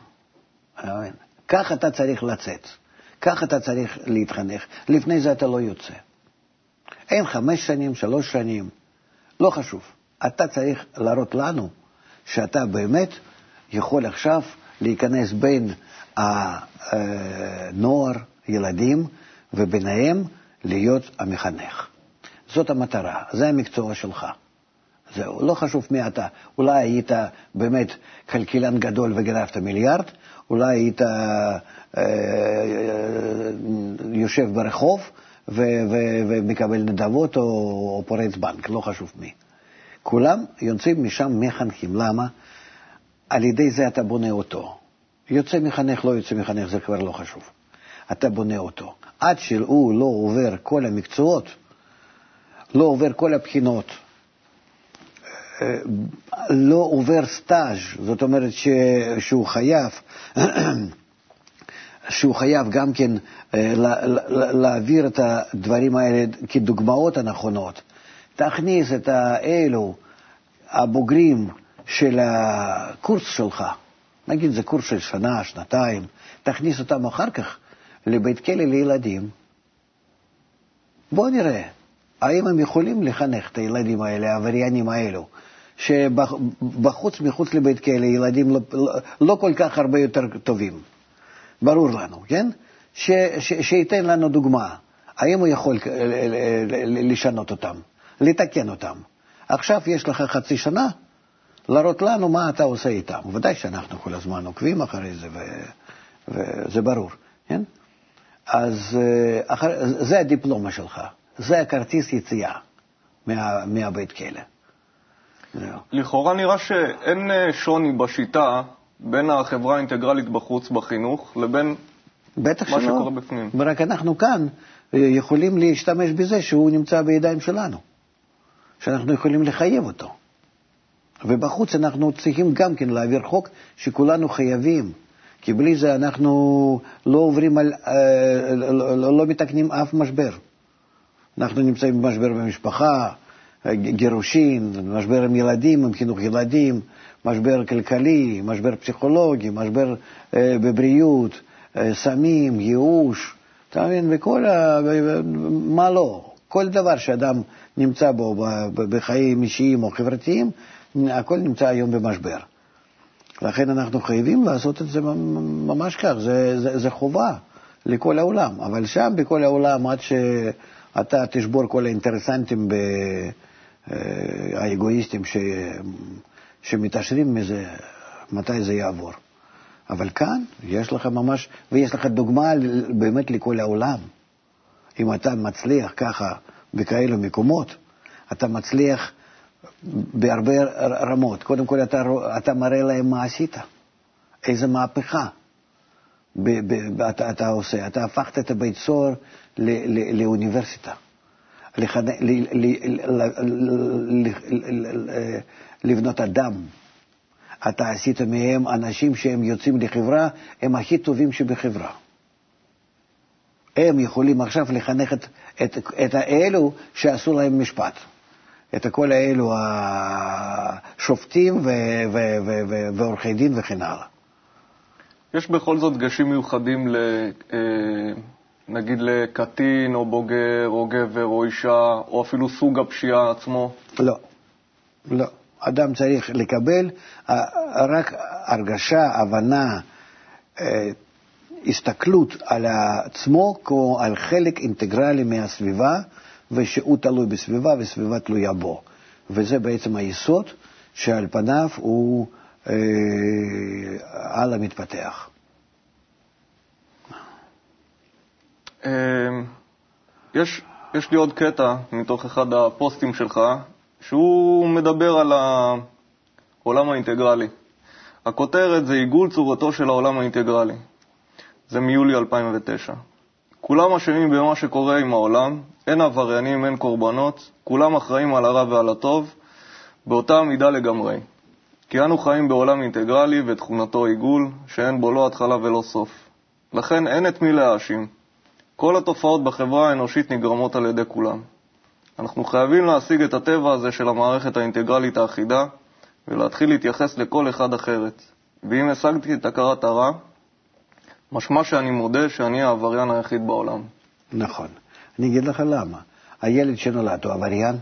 כך אתה צריך לצאת, כך אתה צריך להתחנך. לפני זה אתה לא יוצא. אין חמש שנים, שלוש שנים. לא חשוב. אתה צריך להראות לנו שאתה באמת יכול עכשיו להיכנס בין הנוער, ילדים, וביניהם להיות המחנך. זאת המטרה, זה המקצוע שלך. זהו, לא חשוב מי אתה. אולי היית באמת כלכלן גדול וגנבת מיליארד, אולי היית אה, אה, יושב ברחוב, ומקבל נדבות או, או פורץ בנק, לא חשוב מי. כולם יוצאים משם מחנכים. למה? על ידי זה אתה בונה אותו. יוצא מחנך, לא יוצא מחנך, זה כבר לא חשוב. אתה בונה אותו. עד שהוא לא עובר כל המקצועות, לא עובר כל הבחינות, אה, לא עובר סטאז', זאת אומרת שהוא חייב שהוא חייב גם כן אה, להעביר את הדברים האלה כדוגמאות הנכונות. תכניס את האלו, הבוגרים של הקורס שלך, נגיד זה קורס של שנה, שנתיים, תכניס אותם אחר כך לבית כלא לילדים. בואו נראה, האם הם יכולים לחנך את הילדים האלה, העבריינים האלו, שבחוץ, מחוץ לבית כלא, ילדים לא, לא, לא כל כך הרבה יותר טובים. ברור לנו, כן? ש, ש, שייתן לנו דוגמה. האם הוא יכול לשנות אותם? לתקן אותם. עכשיו יש לך חצי שנה להראות לנו מה אתה עושה איתם. ודאי שאנחנו כל הזמן עוקבים אחרי זה, ו... וזה ברור, כן? אז אה, אחר... זה הדיפלומה שלך, זה הכרטיס יציאה מה... מהבית כלא. לכאורה נראה שאין אה, שוני בשיטה בין החברה האינטגרלית בחוץ בחינוך לבין בטח מה שלא. שקורה בפנים. ורק אנחנו כאן אה, יכולים להשתמש בזה שהוא נמצא בידיים שלנו, שאנחנו יכולים לחייב אותו. ובחוץ אנחנו צריכים גם כן להעביר חוק שכולנו חייבים, כי בלי זה אנחנו לא עוברים על, אה, לא, לא, לא מתקנים אף משבר. אנחנו נמצאים במשבר במשפחה, גירושין, משבר עם ילדים, עם חינוך ילדים, משבר כלכלי, משבר פסיכולוגי, משבר אה, בבריאות, אה, סמים, ייאוש, אתה מבין? וכל ה... מה לא? כל דבר שאדם נמצא בו בחיים אישיים או חברתיים, הכל נמצא היום במשבר. לכן אנחנו חייבים לעשות את זה ממש כך, זה, זה, זה חובה לכל העולם. אבל שם, בכל העולם, עד שאתה תשבור כל האינטרסנטים, ב, אה, האגואיסטים ש, שמתעשרים מזה, מתי זה יעבור. אבל כאן יש לך ממש, ויש לך דוגמה באמת לכל העולם. אם אתה מצליח ככה בכאלו מקומות, אתה מצליח בהרבה רמות. קודם כל אתה, אתה מראה להם מה עשית, איזה מהפכה ב, ב, אתה, אתה עושה. אתה הפכת את הבית סוהר ל, ל, לאוניברסיטה. לחד... ל, ל, ל, לבנות אדם. אתה עשית מהם אנשים שהם יוצאים לחברה, הם הכי טובים שבחברה. הם יכולים עכשיו לחנך את, את, את האלו שעשו להם משפט. את כל האלו השופטים ועורכי דין וכן הלאה. יש בכל זאת דגשים מיוחדים, ל, אה, נגיד לקטין או בוגר או גבר או אישה, או אפילו סוג הפשיעה עצמו? לא, לא. אדם צריך לקבל אה, רק הרגשה, הבנה, אה, הסתכלות על עצמו כמו על חלק אינטגרלי מהסביבה, ושהוא תלוי בסביבה וסביבה תלויה בו. וזה בעצם היסוד שעל פניו הוא אה, הלאה מתפתח. אה, יש, יש לי עוד קטע מתוך אחד הפוסטים שלך, שהוא מדבר על העולם האינטגרלי. הכותרת זה עיגול צורתו של העולם האינטגרלי. זה מיולי 2009. כולם אשמים במה שקורה עם העולם, אין עבריינים, אין קורבנות, כולם אחראים על הרע ועל הטוב, באותה מידה לגמרי. כי אנו חיים בעולם אינטגרלי ותכונתו עיגול, שאין בו לא התחלה ולא סוף. לכן אין את מי להאשים. כל התופעות בחברה האנושית נגרמות על ידי כולם. אנחנו חייבים להשיג את הטבע הזה של המערכת האינטגרלית האחידה ולהתחיל להתייחס לכל אחד אחרת. ואם השגתי את הכרת הרע, משמע שאני מודה שאני העבריין היחיד בעולם. נכון. אני אגיד לך למה. הילד שנולד הוא עבריין?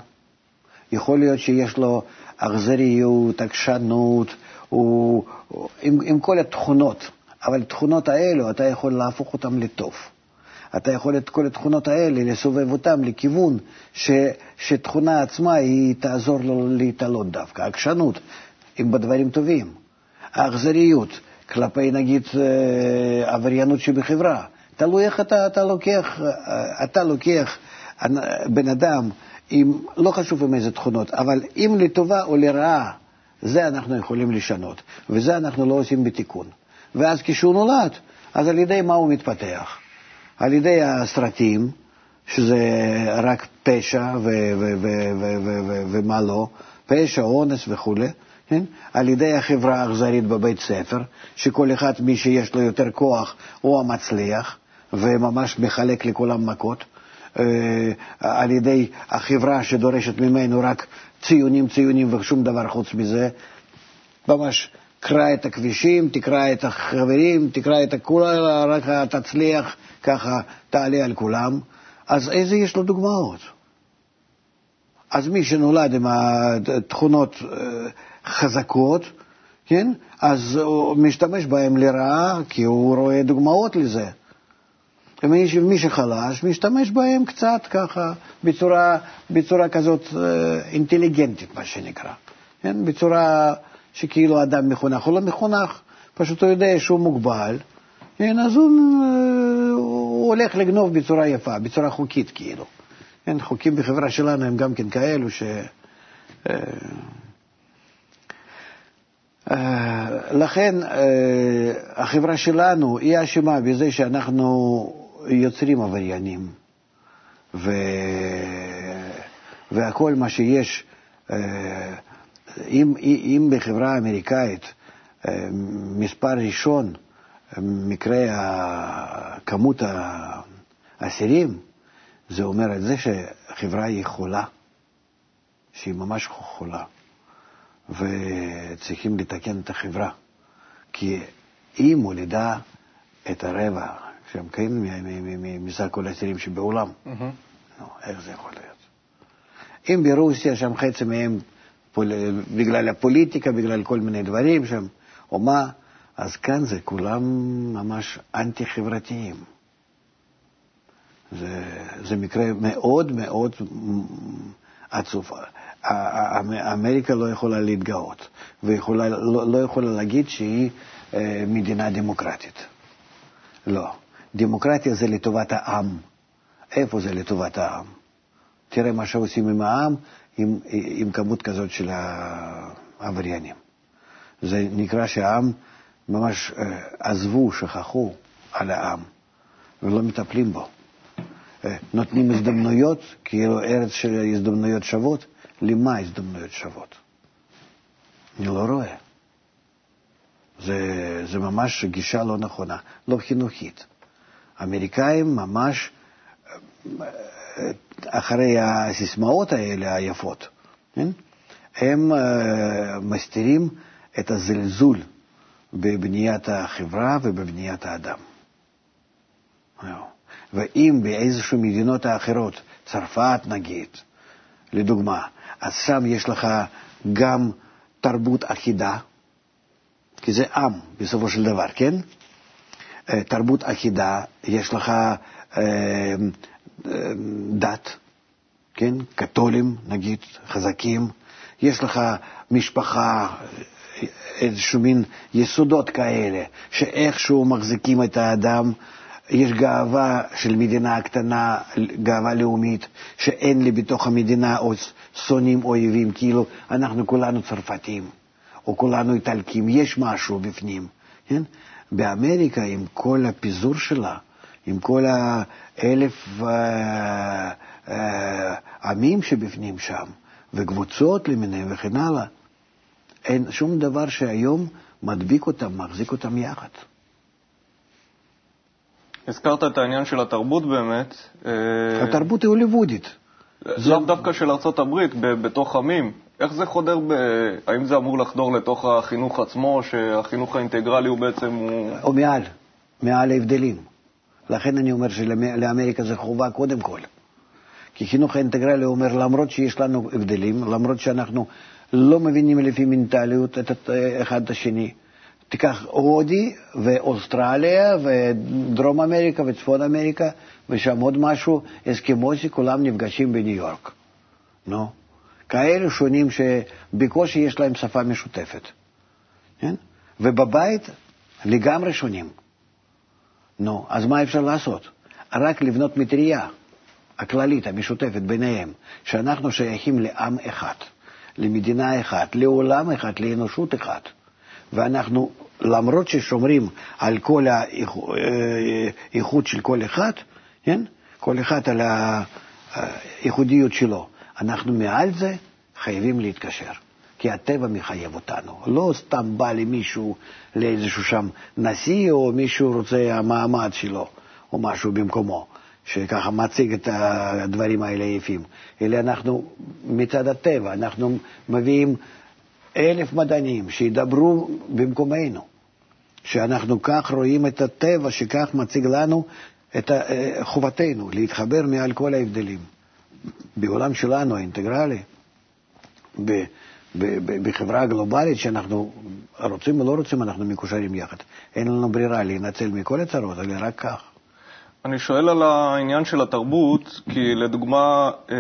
יכול להיות שיש לו אכזריות, עקשנות, הוא, עם, עם כל התכונות, אבל התכונות האלו, אתה יכול להפוך אותן לטוב. אתה יכול את כל התכונות האלה לסובב אותן לכיוון ש, שתכונה עצמה היא תעזור לו להתעלות דווקא. עקשנות, אם בדברים טובים. האכזריות, כלפי נגיד אה, עבריינות שבחברה. תלוי איך אתה, אתה לוקח, אה, אתה לוקח בן אדם עם, לא חשוב עם איזה תכונות, אבל אם לטובה או לרעה, זה אנחנו יכולים לשנות, וזה אנחנו לא עושים בתיקון. ואז כשהוא נולד, אז על ידי מה הוא מתפתח? על ידי הסרטים, שזה רק פשע ומה לא, פשע, אונס וכולי, כן? על ידי החברה האכזרית בבית ספר, שכל אחד, מי שיש לו יותר כוח, הוא המצליח, וממש מחלק לכולם מכות, אה, על ידי החברה שדורשת ממנו רק ציונים, ציונים ושום דבר חוץ מזה, ממש קרא את הכבישים, תקרא את החברים, תקרא את הכולה, רק תצליח, ככה תעלה על כולם. אז איזה יש לו דוגמאות? אז מי שנולד עם התכונות אה, חזקות, כן? אז הוא משתמש בהם לרעה, כי הוא רואה דוגמאות לזה. ומי מי שחלש משתמש בהם קצת ככה, בצורה, בצורה כזאת אה, אינטליגנטית, מה שנקרא. כן? בצורה שכאילו אדם מחונך. הוא לא מחונך, פשוט הוא יודע שהוא מוגבל, כן? אז הוא, אה, הוא הולך לגנוב בצורה יפה, בצורה חוקית כאילו. כן? חוקים בחברה שלנו הם גם כן כאלו ש... אה, לכן החברה שלנו היא אשמה בזה שאנחנו יוצרים עבריינים, ו... והכל מה שיש, אה, אם, אם בחברה האמריקאית אה, מספר ראשון, מקרה כמות האסירים, זה אומר את זה שהחברה היא חולה, שהיא ממש חולה, וצריכים לתקן את החברה, כי היא מולידה את הרבע שהם כן מסך כל האסירים שבעולם. נו, איך זה יכול להיות? אם ברוסיה שם חצי מהם בגלל הפוליטיקה, בגלל כל מיני דברים שם, או מה, אז כאן זה כולם ממש אנטי-חברתיים. זה, זה מקרה מאוד מאוד עצוב. אמריקה לא יכולה להתגאות, ולא לא יכולה להגיד שהיא אה, מדינה דמוקרטית. לא. דמוקרטיה זה לטובת העם. איפה זה לטובת העם? תראה מה שעושים עם העם, עם, עם כמות כזאת של העבריינים. זה נקרא שהעם ממש אה, עזבו, שכחו על העם, ולא מטפלים בו. אה, נותנים הזדמנויות, כאילו ארץ של הזדמנויות שוות, למה הזדמנויות שוות? אני לא רואה. זה, זה ממש גישה לא נכונה, לא חינוכית. האמריקאים ממש אחרי הסיסמאות האלה היפות, כן? הם אה, מסתירים את הזלזול בבניית החברה ובבניית האדם. ואם באיזשהו מדינות האחרות, צרפת נגיד, לדוגמה, אז שם יש לך גם תרבות אחידה, כי זה עם בסופו של דבר, כן? אה, תרבות אחידה, יש לך אה, אה, דת, כן? קתולים, נגיד, חזקים, יש לך משפחה, איזשהו מין יסודות כאלה, שאיכשהו מחזיקים את האדם, יש גאווה של מדינה קטנה, גאווה לאומית, שאין לי בתוך המדינה או שונאים אויבים, כאילו אנחנו כולנו צרפתים, או כולנו איטלקים, יש משהו בפנים, כן? באמריקה, עם כל הפיזור שלה, עם כל האלף אה, אה, עמים שבפנים שם, וקבוצות למיניהם וכן הלאה, אין שום דבר שהיום מדביק אותם, מחזיק אותם יחד. הזכרת את העניין של התרבות באמת. אה, התרבות היא הוליוודית. לאו דווקא של ארצות הברית, בתוך עמים. איך זה חודר, ב... האם זה אמור לחדור לתוך החינוך עצמו, שהחינוך האינטגרלי הוא בעצם... הוא... או מעל, מעל ההבדלים. לכן אני אומר שלאמריקה זה חובה קודם כל. כי חינוך האינטגרלי אומר, למרות שיש לנו הבדלים, למרות שאנחנו לא מבינים לפי מנטליות את אחד את השני, תיקח הודי ואוסטרליה ודרום אמריקה וצפון אמריקה, ושם עוד משהו, אסקימוסי, כולם נפגשים בניו יורק. נו. כאלה שונים שבקושי יש להם שפה משותפת. כן? ובבית לגמרי שונים. נו, אז מה אפשר לעשות? רק לבנות מטריה הכללית, המשותפת ביניהם, שאנחנו שייכים לעם אחד, למדינה אחת, לעולם אחד, לאנושות אחת. ואנחנו, למרות ששומרים על כל האיכות של כל אחד, כן? כל אחד על הייחודיות שלו, אנחנו מעל זה חייבים להתקשר, כי הטבע מחייב אותנו. לא סתם בא למישהו, לאיזשהו שם נשיא, או מישהו רוצה המעמד שלו, או משהו במקומו, שככה מציג את הדברים האלה יפים, אלא אנחנו מצד הטבע, אנחנו מביאים אלף מדענים שידברו במקומנו, שאנחנו כך רואים את הטבע, שכך מציג לנו את חובתנו להתחבר מעל כל ההבדלים. בעולם שלנו, האינטגרלי, בחברה הגלובלית, שאנחנו רוצים או לא רוצים, אנחנו מקושרים יחד. אין לנו ברירה להינצל מכל הצרות, אלא רק כך. אני שואל על העניין של התרבות, כי לדוגמה, אה,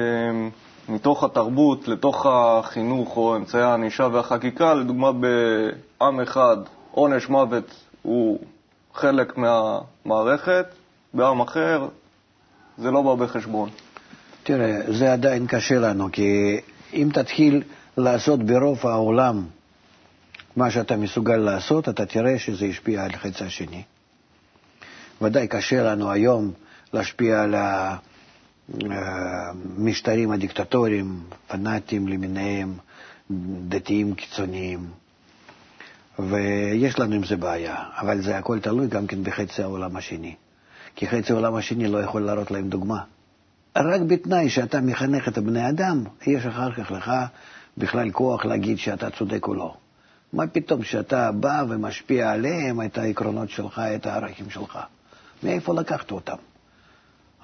מתוך התרבות לתוך החינוך או אמצעי הענישה והחקיקה, לדוגמה בעם אחד עונש מוות הוא חלק מהמערכת, בעם אחר זה לא בא בחשבון. תראה, זה עדיין קשה לנו, כי אם תתחיל לעשות ברוב העולם מה שאתה מסוגל לעשות, אתה תראה שזה ישפיע על החץ השני. ודאי קשה לנו היום להשפיע על המשטרים הדיקטטוריים, פנאטיים למיניהם, דתיים קיצוניים. ויש לנו עם זה בעיה, אבל זה הכל תלוי גם כן בחצי העולם השני. כי חצי העולם השני לא יכול להראות להם דוגמה. רק בתנאי שאתה מחנך את הבני אדם, יש אחר כך לך בכלל כוח להגיד שאתה צודק או לא. מה פתאום שאתה בא ומשפיע עליהם את העקרונות שלך, את הערכים שלך? מאיפה לקחת אותם?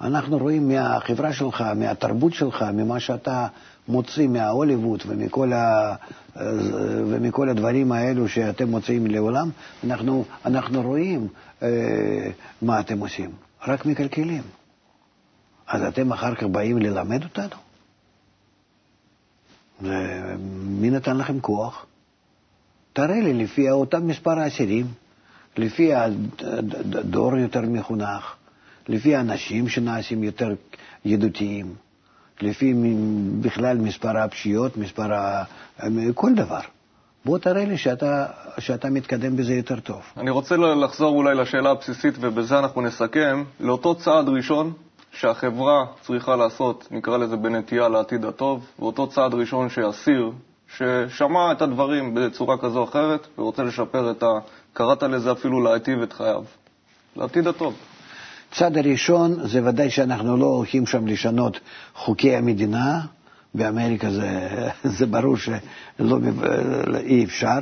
אנחנו רואים מהחברה שלך, מהתרבות שלך, ממה שאתה מוציא מההוליווד ומכל, ה... ומכל הדברים האלו שאתם מוציאים לעולם, אנחנו, אנחנו רואים אה, מה אתם עושים, רק מקלקלים. אז אתם אחר כך באים ללמד אותנו? מי נתן לכם כוח? תראה לי לפי אותם מספר האסירים, לפי הדור יותר מחונך, לפי האנשים שנעשים יותר ידידותיים, לפי בכלל מספר הפשיעות, מספר ה... כל דבר. בוא תראה לי שאתה, שאתה מתקדם בזה יותר טוב. אני רוצה לחזור אולי לשאלה הבסיסית, ובזה אנחנו נסכם, לאותו צעד ראשון שהחברה צריכה לעשות, נקרא לזה בנטייה לעתיד הטוב, ואותו צעד ראשון שאסיר, ששמע את הדברים בצורה כזו או אחרת, ורוצה לשפר את ה... קראת לזה אפילו להיטיב את חייו, לעתיד הטוב. הצד הראשון זה ודאי שאנחנו לא הולכים שם לשנות חוקי המדינה, באמריקה זה, זה ברור שלא אי אפשר,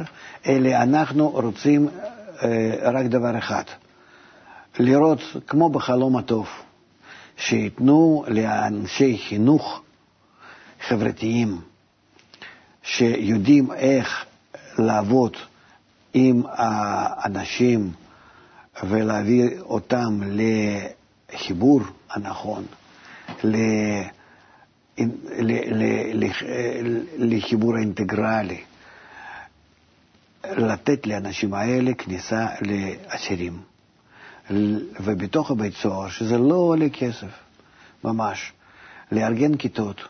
אלא אנחנו רוצים אה, רק דבר אחד, לראות, כמו בחלום הטוב, שייתנו לאנשי חינוך חברתיים שיודעים איך לעבוד עם האנשים ולהביא אותם לחיבור הנכון, לחיבור האינטגרלי, לתת לאנשים האלה כניסה לאסירים. ובתוך הבית סוהר, שזה לא עולה כסף, ממש, לארגן כיתות,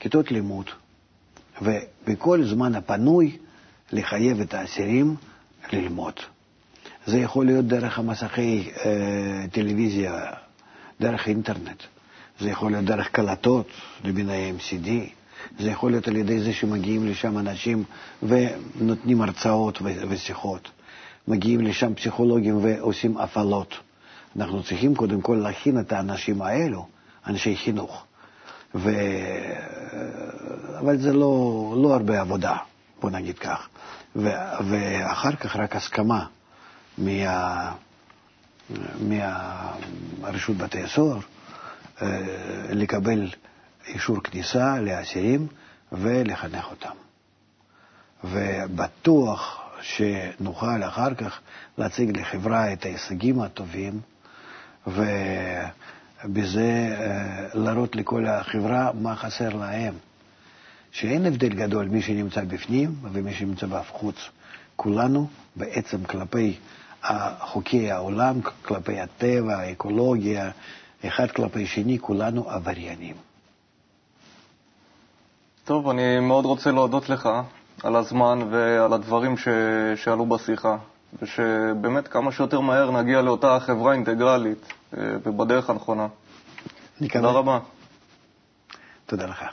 כיתות לימוד, ובכל זמן הפנוי לחייב את האסירים ללמוד. זה יכול להיות דרך המסכי אה, טלוויזיה, דרך אינטרנט, זה יכול להיות דרך קלטות למיניהם CD, זה יכול להיות על ידי זה שמגיעים לשם אנשים ונותנים הרצאות ושיחות. מגיעים לשם פסיכולוגים ועושים הפעלות. אנחנו צריכים קודם כל להכין את האנשים האלו, אנשי חינוך. ו... אבל זה לא, לא הרבה עבודה, בוא נגיד כך. ו... ואחר כך רק הסכמה מה... מהרשות בתי הסוהר אה, לקבל אישור כניסה לאסירים ולחנך אותם. ובטוח שנוכל אחר כך להציג לחברה את ההישגים הטובים, ובזה אה, להראות לכל החברה מה חסר להם. שאין הבדל גדול מי שנמצא בפנים ומי שנמצא בחוץ. כולנו בעצם כלפי חוקי העולם, כלפי הטבע, האקולוגיה, אחד כלפי שני, כולנו עבריינים. טוב, אני מאוד רוצה להודות לך על הזמן ועל הדברים ש... שעלו בשיחה, ושבאמת כמה שיותר מהר נגיע לאותה חברה אינטגרלית אה, ובדרך הנכונה. תודה רבה. תודה לך.